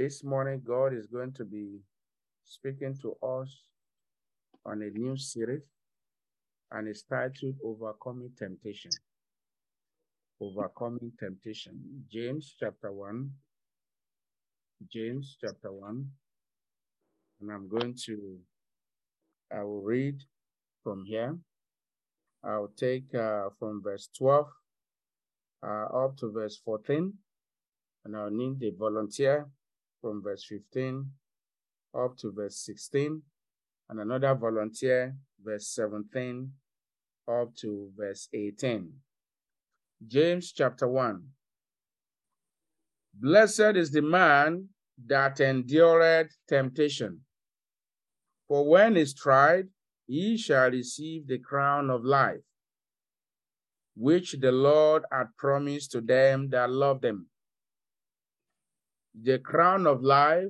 This morning, God is going to be speaking to us on a new series, and it's titled Overcoming Temptation. Overcoming Temptation. James chapter 1. James chapter 1. And I'm going to, I will read from here. I'll take uh, from verse 12 uh, up to verse 14. And I'll need the volunteer from verse 15 up to verse 16. And another volunteer, verse 17 up to verse 18. James chapter 1. Blessed is the man that endureth temptation. For when when is tried, he shall receive the crown of life, which the Lord had promised to them that love them. The crown of life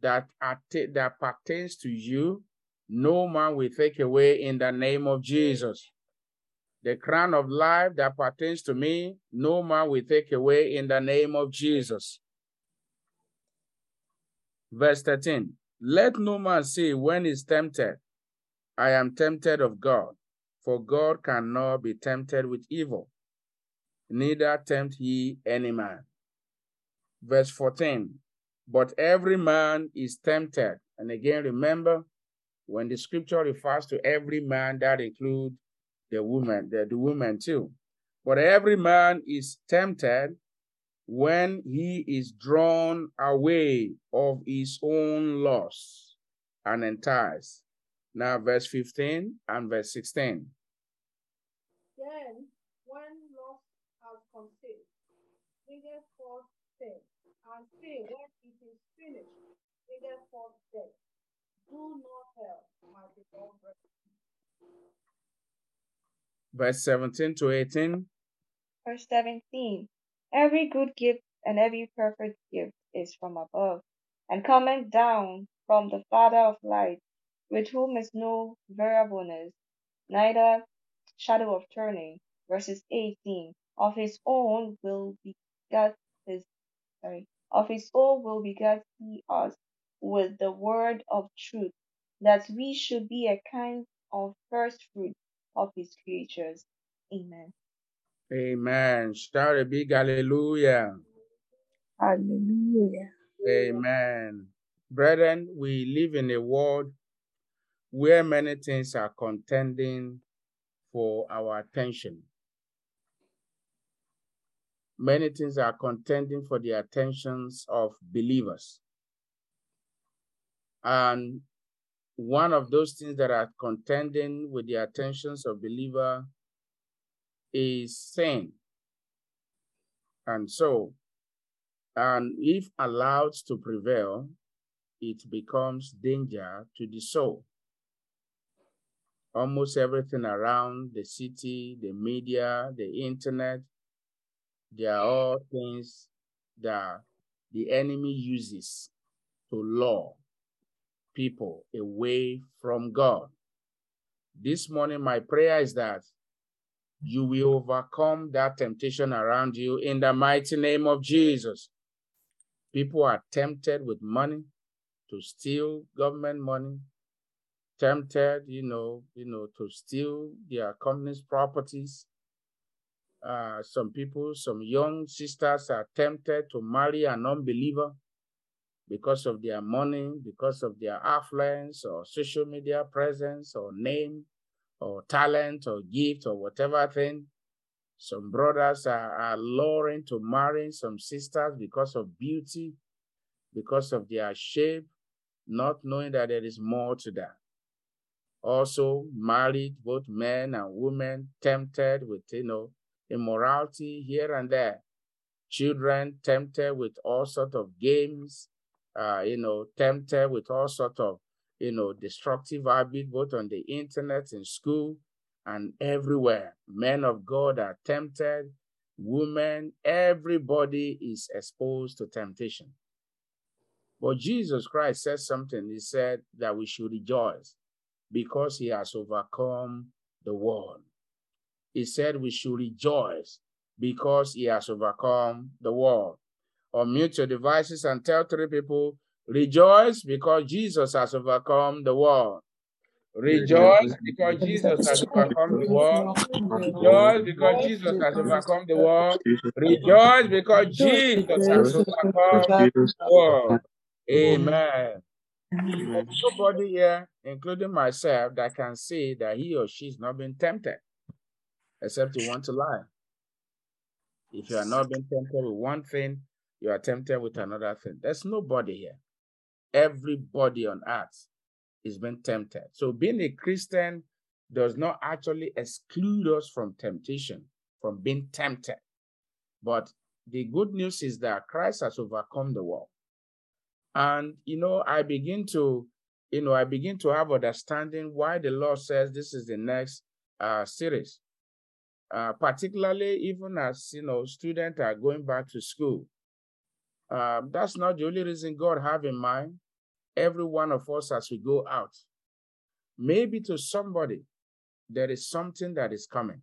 that, that pertains to you, no man will take away in the name of Jesus. The crown of life that pertains to me, no man will take away in the name of Jesus. Verse 13 Let no man say when he's tempted, I am tempted of God, for God cannot be tempted with evil, neither tempt ye any man. Verse 14 But every man is tempted. And again, remember, when the scripture refers to every man, that includes the woman, the, the woman too. But every man is tempted when he is drawn away of his own loss and enticed. Now, verse 15 and verse 16. Then, when lust has conceived, and sin, when it is finished, bringeth forth death. Do not help, my beloved Verse 17 to 18. Verse 17 Every good gift and every perfect gift is from above, and coming down from the Father of lights, with whom is no variableness, neither shadow of turning. Verses 18 Of his own will beget his sorry, of his own will beget he us with the word of truth, that we should be a kind of first fruit of his creatures. Amen. Amen. Shout a big hallelujah. Hallelujah. Amen. Brethren, we live in a world where many things are contending for our attention. Many things are contending for the attentions of believers. And one of those things that are contending with the attentions of believer is sin. And so, and if allowed to prevail, it becomes danger to the soul. Almost everything around the city, the media, the internet, they are all things that the enemy uses to lure people away from God. This morning, my prayer is that you will overcome that temptation around you in the mighty name of Jesus. People are tempted with money to steal government money, tempted, you know, you know, to steal their company's properties. Uh, some people, some young sisters are tempted to marry an unbeliever because of their money, because of their affluence or social media presence or name or talent or gift or whatever thing. Some brothers are, are luring to marry some sisters because of beauty, because of their shape, not knowing that there is more to that. Also, married, both men and women, tempted with, you know, immorality here and there. Children tempted with all sorts of games, uh, you know, tempted with all sorts of you know, destructive habit, both on the internet, in school, and everywhere. Men of God are tempted, women, everybody is exposed to temptation. But Jesus Christ said something. He said that we should rejoice because he has overcome the world. He said we should rejoice because he has overcome the world. or mute your devices and tell three people, rejoice because Jesus has overcome the world. Rejoice because Jesus has overcome the world. Rejoice because Jesus has overcome the world. Rejoice because Jesus has overcome the world. Amen. Nobody here, including myself, that can say that he or she is not being tempted, except you want to lie. If you are not being tempted with one thing, you are tempted with another thing. There's nobody here. Everybody on earth is being tempted. So being a Christian does not actually exclude us from temptation, from being tempted. But the good news is that Christ has overcome the world. And, you know, I begin to, you know, I begin to have understanding why the Lord says this is the next uh, series. Uh, particularly even as, you know, students are going back to school. Uh, that's not the only reason God have in mind every one of us as we go out. Maybe to somebody, there is something that is coming.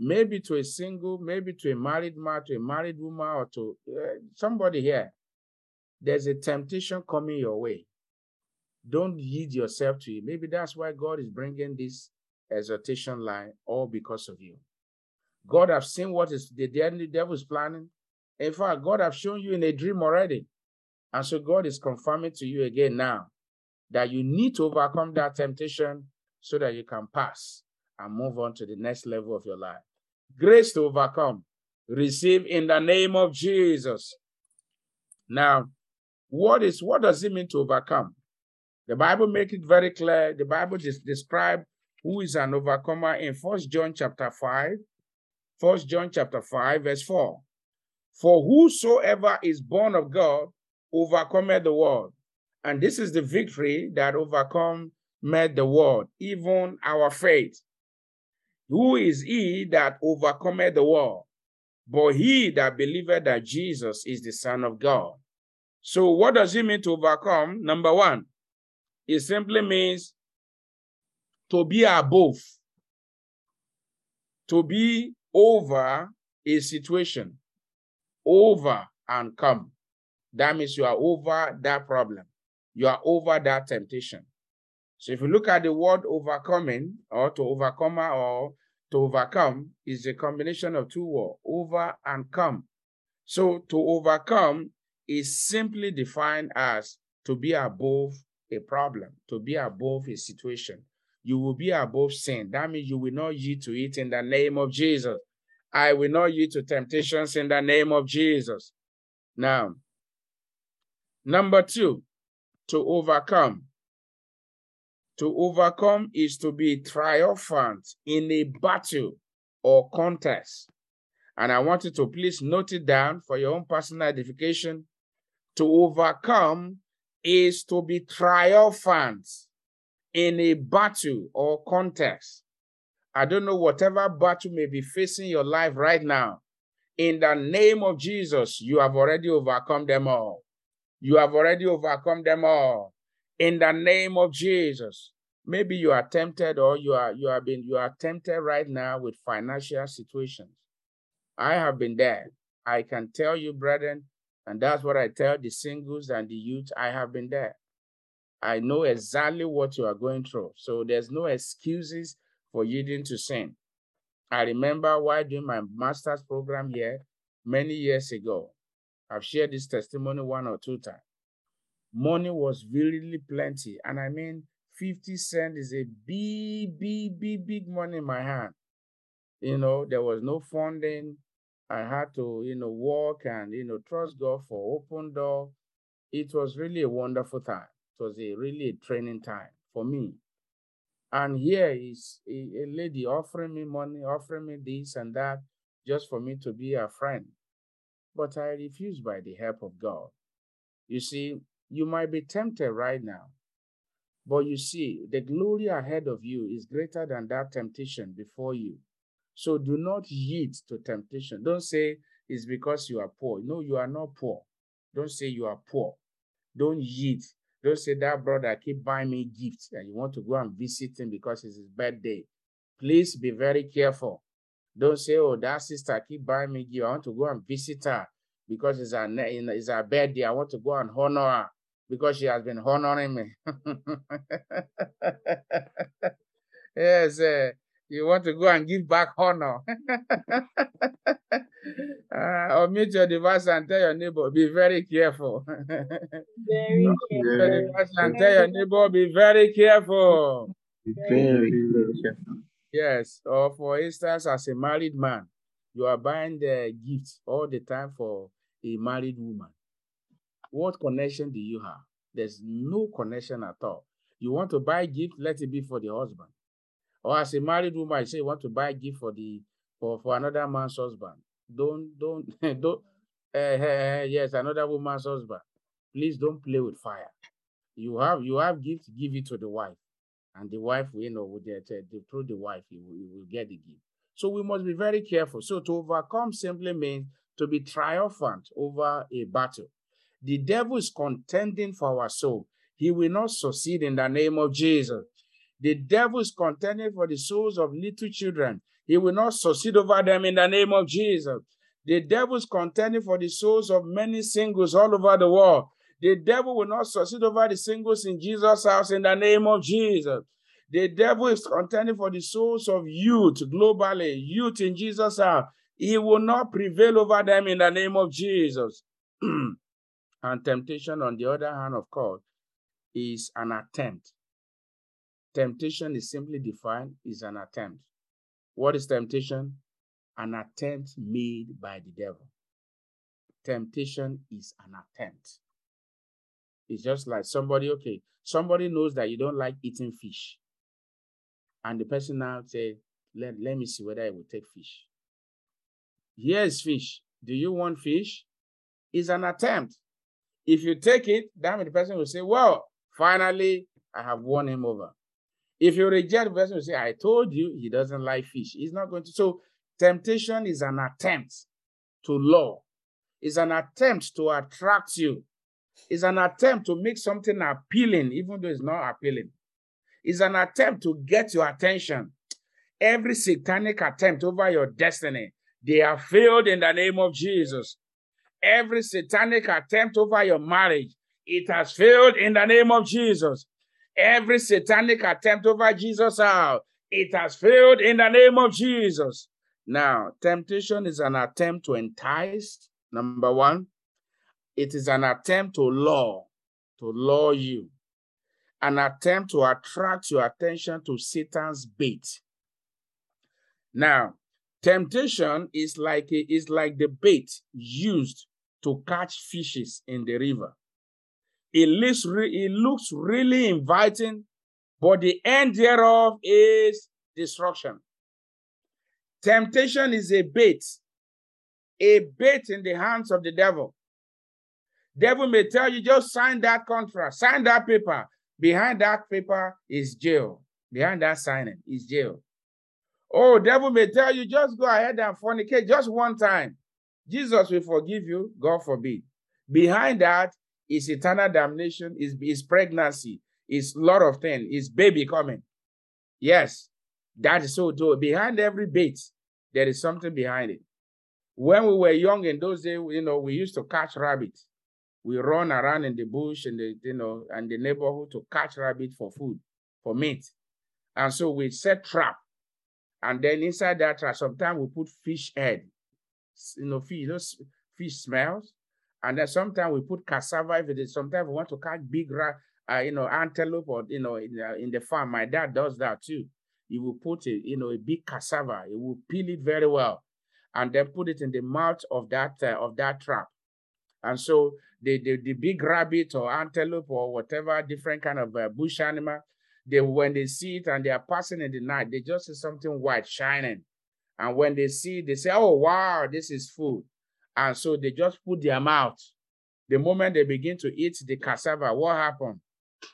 Maybe to a single, maybe to a married man, to a married woman, or to uh, somebody here, there's a temptation coming your way. Don't yield yourself to it. Maybe that's why God is bringing this exhortation line, all because of you. God have seen what is the devil's planning. In fact, God have shown you in a dream already. And so God is confirming to you again now that you need to overcome that temptation so that you can pass and move on to the next level of your life. Grace to overcome, receive in the name of Jesus. Now, what is what does it mean to overcome? The Bible make it very clear. The Bible just describe who is an overcomer in First John chapter 5. First John chapter 5, verse 4. For whosoever is born of God overcometh the world. And this is the victory that overcome the world, even our faith. Who is he that overcometh the world? But he that believeth that Jesus is the Son of God. So, what does it mean to overcome? Number one, it simply means to be above, to be over a situation, over and come. That means you are over that problem. You are over that temptation. So if you look at the word overcoming or to overcome or to overcome is a combination of two words, over and come. So to overcome is simply defined as to be above a problem, to be above a situation. You will be above sin. That means you will not yield to it in the name of Jesus. I will not yield to temptations in the name of Jesus. Now, Number two, to overcome. To overcome is to be triumphant in a battle or contest. And I want you to please note it down for your own personal edification. To overcome is to be triumphant in a battle or contest. I don't know whatever battle may be facing your life right now. In the name of Jesus, you have already overcome them all. You have already overcome them all. In the name of Jesus. Maybe you are tempted or you are you have been you are tempted right now with financial situations. I have been there. I can tell you, brethren, and that's what I tell the singles and the youth. I have been there. I know exactly what you are going through. So there's no excuses for yielding to sin. I remember while doing my master's program here many years ago, I've shared this testimony one or two times. Money was really plenty. And I mean, 50 cent is a big, big, big, big money in my hand. You know, there was no funding. I had to, you know, work and, you know, trust God for open door. It was really a wonderful time. It was a really a training time for me. And here is a, a lady offering me money, offering me this and that, just for me to be a friend but I refused by the help of God. You see, you might be tempted right now, but you see, the glory ahead of you is greater than that temptation before you. So do not yield to temptation. Don't say it's because you are poor. No, you are not poor. Don't say you are poor. Don't yield. Don't say that brother keep buying me gifts and you want to go and visit him because it's his birthday. Please be very careful. Don't say, oh, that sister keep buying me gift. I want to go and visit her. because it's her, it's her birthday. I want to go and honor her because she has been honoring me. yes, uh, you want to go and give back honor. uh, or mute your device and tell your neighbor, be very careful. Very careful. and tell your neighbor, be very careful. Very careful. Yes, or for instance, as a married man, you are buying the gifts all the time for a married woman. What connection do you have? There's no connection at all. You want to buy gift, let it be for the husband. Or as a married woman, you say you want to buy gift for the for, for another man's husband. Don't don't don't uh, uh, yes, another woman's husband. Please don't play with fire. You have you have gift, give it to the wife. And the wife, you know, through the wife, you will, will get the gift. So we must be very careful. So to overcome simply means to be triumphant over a battle. The devil is contending for our soul. He will not succeed in the name of Jesus. The devil is contending for the souls of little children. He will not succeed over them in the name of Jesus. The devil is contending for the souls of many singles all over the world. The devil will not succeed over the singles in Jesus' house in the name of Jesus. The devil is contending for the souls of youth globally, youth in Jesus' house. He will not prevail over them in the name of Jesus. and temptation, on the other hand, of course, is an attempt. Temptation is simply defined is an attempt. What is temptation? An attempt made by the devil. Temptation is an attempt. It's just like somebody, okay, somebody knows that you don't like eating fish. And the person now say, let, let me see whether I will take fish. Here's fish. Do you want fish? It's an attempt. If you take it, then the person will say, Well, finally, I have won him over. If you reject person will say, I told you he doesn't like fish. He's not going to. So temptation is an attempt to lure. It's an attempt to attract you. It's an attempt to make something appealing, even though it's not appealing. It's an attempt to get your attention. Every satanic attempt over your destiny, they have failed in the name of Jesus. Every satanic attempt over your marriage, it has failed in the name of Jesus. Every satanic attempt over Jesus' house, it has failed in the name of Jesus. Now, temptation is an attempt to entice, number one. It is an attempt to lure, to lure you. An attempt to attract your attention to Satan's bait. Now, temptation is like a, is like the bait used to catch fishes in the river. It looks, it looks really inviting, but the end thereof is destruction. Temptation is a bait, a bait in the hands of the devil. Devil may tell you, just sign that contract, sign that paper. Behind that paper is jail. Behind that signing is jail. Oh, devil may tell you, just go ahead and fornicate just one time. Jesus will forgive you, God forbid. Behind that is eternal damnation, is, is pregnancy, is a lot of things, is baby coming. Yes, that is so true. Behind every bait, there is something behind it. When we were young in those days, you know, we used to catch rabbits. We run around in the bush and the, you know, and the neighborhood to catch rabbit for food, for meat. And so we set trap. And then inside that trap, sometimes we put fish head you know, fish, know, fish smells. And then sometimes we put cassava it is, sometimes we want to catch big, uh, you know, antelope or, you know, in the, in the farm. My dad does that too. He will put a, you know, a big cassava. He will peel it very well and then put it in the mouth of that, uh, of that trap. And so the, the, the big rabbit or antelope or whatever different kind of uh, bush animal, they when they see it and they are passing in the night, they just see something white shining. And when they see, they say, oh, wow, this is food. And so they just put their mouth. The moment they begin to eat the cassava, what happened?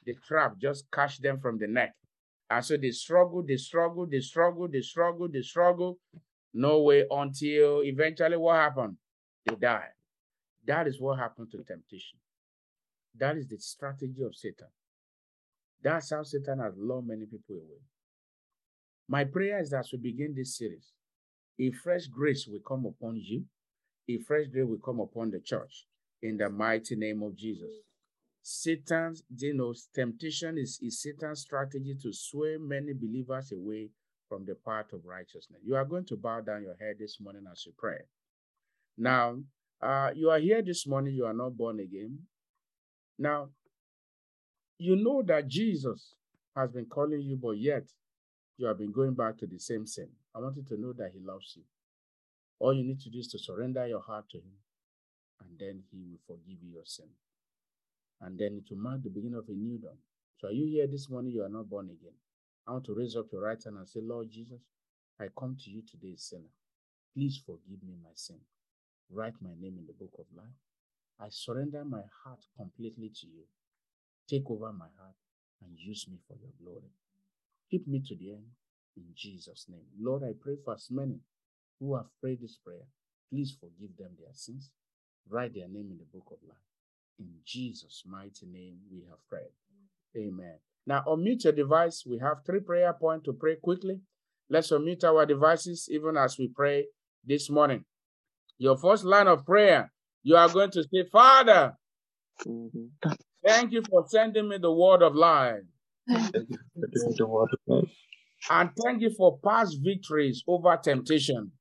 The trap just catch them from the neck. And so they struggle, they struggle, they struggle, they struggle, they struggle. No way until eventually what happened? They die. That is what happened to temptation. That is the strategy of Satan. That's how Satan has lured many people away. My prayer is that as we begin this series, a fresh grace will come upon you. A fresh day will come upon the church in the mighty name of Jesus. Satan's, you know, temptation is, is Satan's strategy to sway many believers away from the path of righteousness. You are going to bow down your head this morning as you pray. Now, uh, you are here this morning, you are not born again. Now, you know that Jesus has been calling you, but yet you have been going back to the same sin. I want you to know that He loves you. All you need to do is to surrender your heart to Him, and then He will forgive you your sin. And then it will mark the beginning of a new dawn. So, are you here this morning? You are not born again. I want to raise up your right hand and say, Lord Jesus, I come to you today, sinner. Please forgive me my sin. Write my name in the book of life. I surrender my heart completely to you. Take over my heart and use me for your glory. Keep me to the end in Jesus' name. Lord, I pray for as many who have prayed this prayer. Please forgive them their sins. Write their name in the book of life. In Jesus' mighty name, we have prayed. Amen. Now, unmute your device. We have three prayer points to pray quickly. Let's unmute our devices even as we pray this morning. Your first line of prayer, you are going to say, Father, thank you for sending me the word of life. Thank you for the word of life. And thank you for past victories over temptation.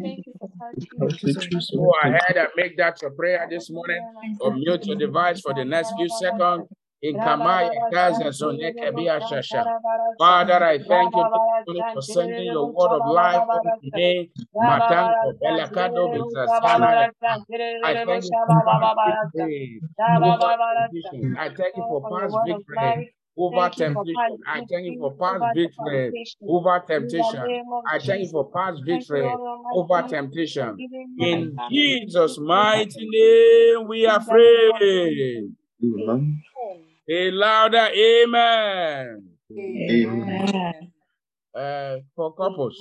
Thank you for Past touching victories Go ahead and make that your prayer this morning. Unmute your device for the next few seconds. In Kamaya, Gaza, Zoneke, Biashasha. Father, I thank you for sending your word of life unto me. Matanko, I thank you for past victory over temptation. I thank you for past victory over temptation. I thank you for past victory over temptation. I thank you for past victory over temptation. In Jesus' mighty name, we are free. Amen. A louder amen. Amen. Uh, for couples,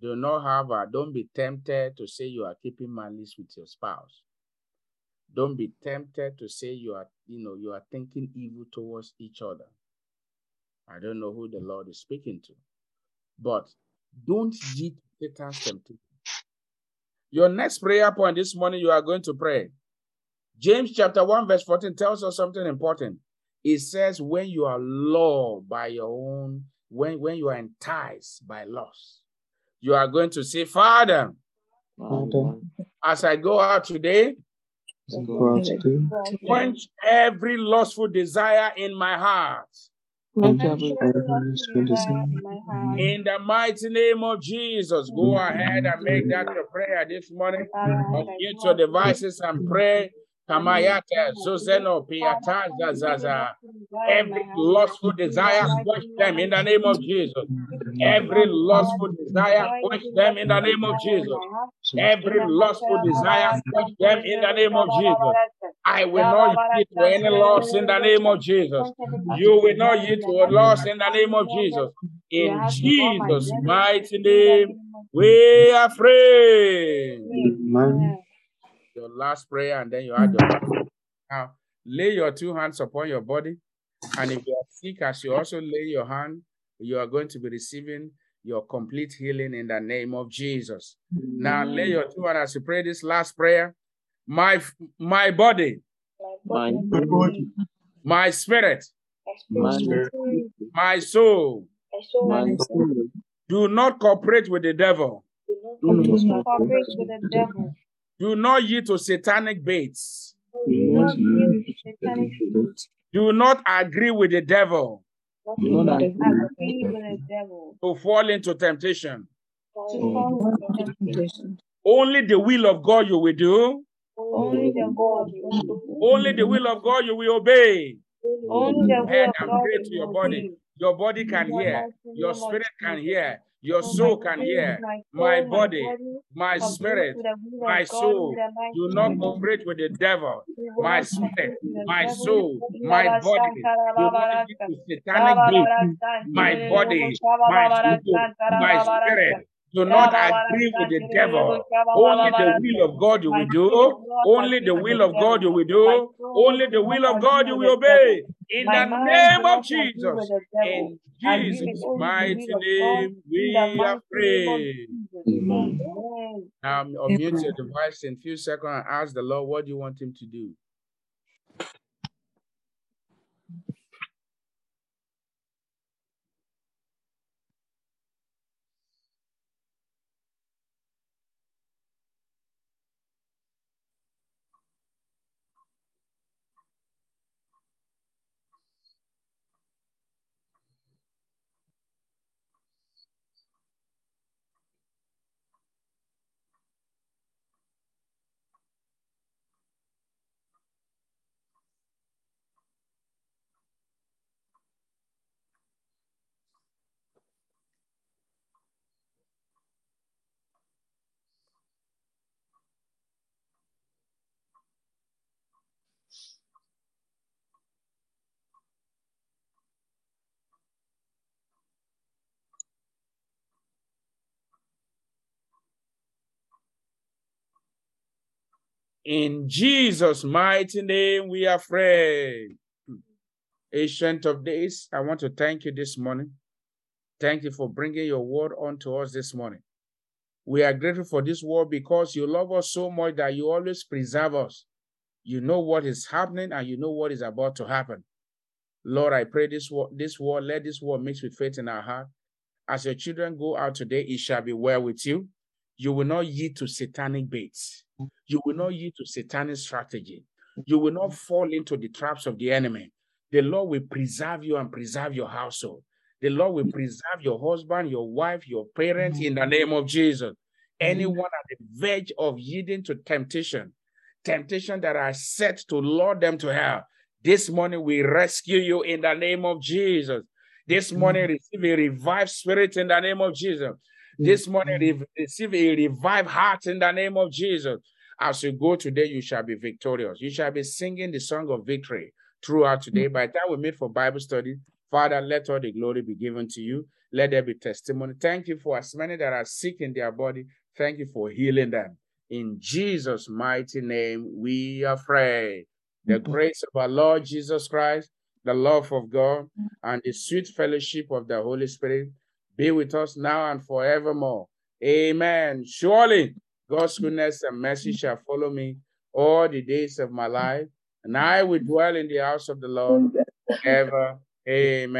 do not have a, don't be tempted to say you are keeping malice with your spouse. Don't be tempted to say you are, you know, you are thinking evil towards each other. I don't know who the Lord is speaking to, but don't yield to Satan's temptation. Your next prayer point this morning, you are going to pray. James chapter 1, verse 14 tells us something important. It says, when you are lured by your own, when, when you are enticed by lust, you are going to say, Father, Father, as I go out today, quench every lustful desire in my heart. quench every lustful desire. In the mighty name of Jesus, go ahead and make that your prayer this morning. Unmute your devices and pray. Kamayata, mm. Zozeno, Piata, Zazaza. Every lustful desire, quench them in the name of Jesus. Every lustful desire, quench them in the name of Jesus. Every lustful desire, quench them in the name of Jesus. I will not yield to any loss in the name of Jesus. You will not yield to a loss in the name of Jesus. In Jesus' mighty name, we are free. Amen. Your last prayer, and then you add mm. your. Now, lay your two hands upon your body, and if you are sick, as you also lay your hand, you are going to be receiving your complete healing in the name of Jesus. Now, lay your two hands as you pray this last prayer. My my body, My body, my spirit, my spirit, my soul my soul, do not cooperate with the devil. do not Cooperate with the devil. Do not yield to satanic baits. Do not yield to satanic spirits. Do not agree with the devil Do not agree Agree with the devil. to fall into temptation. To fall into temptation. Only the will of God you will do. Only the God will. Only the will of God you will obey. Only the will Head of and God pray you to your will body. Your body can hear. Your spirit can hear. Your soul can hear. My body, my spirit, my soul do not cooperate with the devil. My spirit, my soul, my body do not to satanic baits. My body, my soul, my spirit do not agree with the devil. Only the will of God you will do. Only the will of God you will do. Only the will of God you will obey. In the name of Jesus. In Jesus' mighty name, we are praying. Amen. Amen. Now unmute your device in a few seconds and ask the Lord what do you want him to do. In Jesus' mighty name, we are free. Ancient of days, I want to thank you this morning. Thank you for bringing your word unto us this morning. We are grateful for this word because you love us so much that you always preserve us. You know what is happening and you know what is about to happen. Lord, I pray this word, this word, let this word mix with faith in our heart. As your children go out today, it shall be well with you. You will not yield to satanic baits. You will not yield to satanic strategy. You will not fall into the traps of the enemy. The Lord will preserve you and preserve your household. The Lord will preserve your husband, your wife, your parents in the name of Jesus. Anyone at the verge of yielding to temptation, temptation that are set to lure them to hell, this morning we rescue you in the name of Jesus. This mm. morning receive a revived spirit in the name of Jesus. Mm. This morning receive a revived heart in the name of Jesus. As you go today, you shall be victorious. You shall be singing the song of victory throughout today. Mm. By the time we meet for Bible study, Father, let all the glory be given to you. Let there be testimony. Thank you for as many that are sick in their body. Thank you for healing them. In Jesus' mighty name, we are pray. The grace of our Lord Jesus Christ, the love of God, mm. and the sweet fellowship of the Holy Spirit be with us now and forevermore. Amen. Surely God's goodness and mercy mm. shall follow me all the days of my life, and I will dwell in the house of the Lord mm. forever. Amen.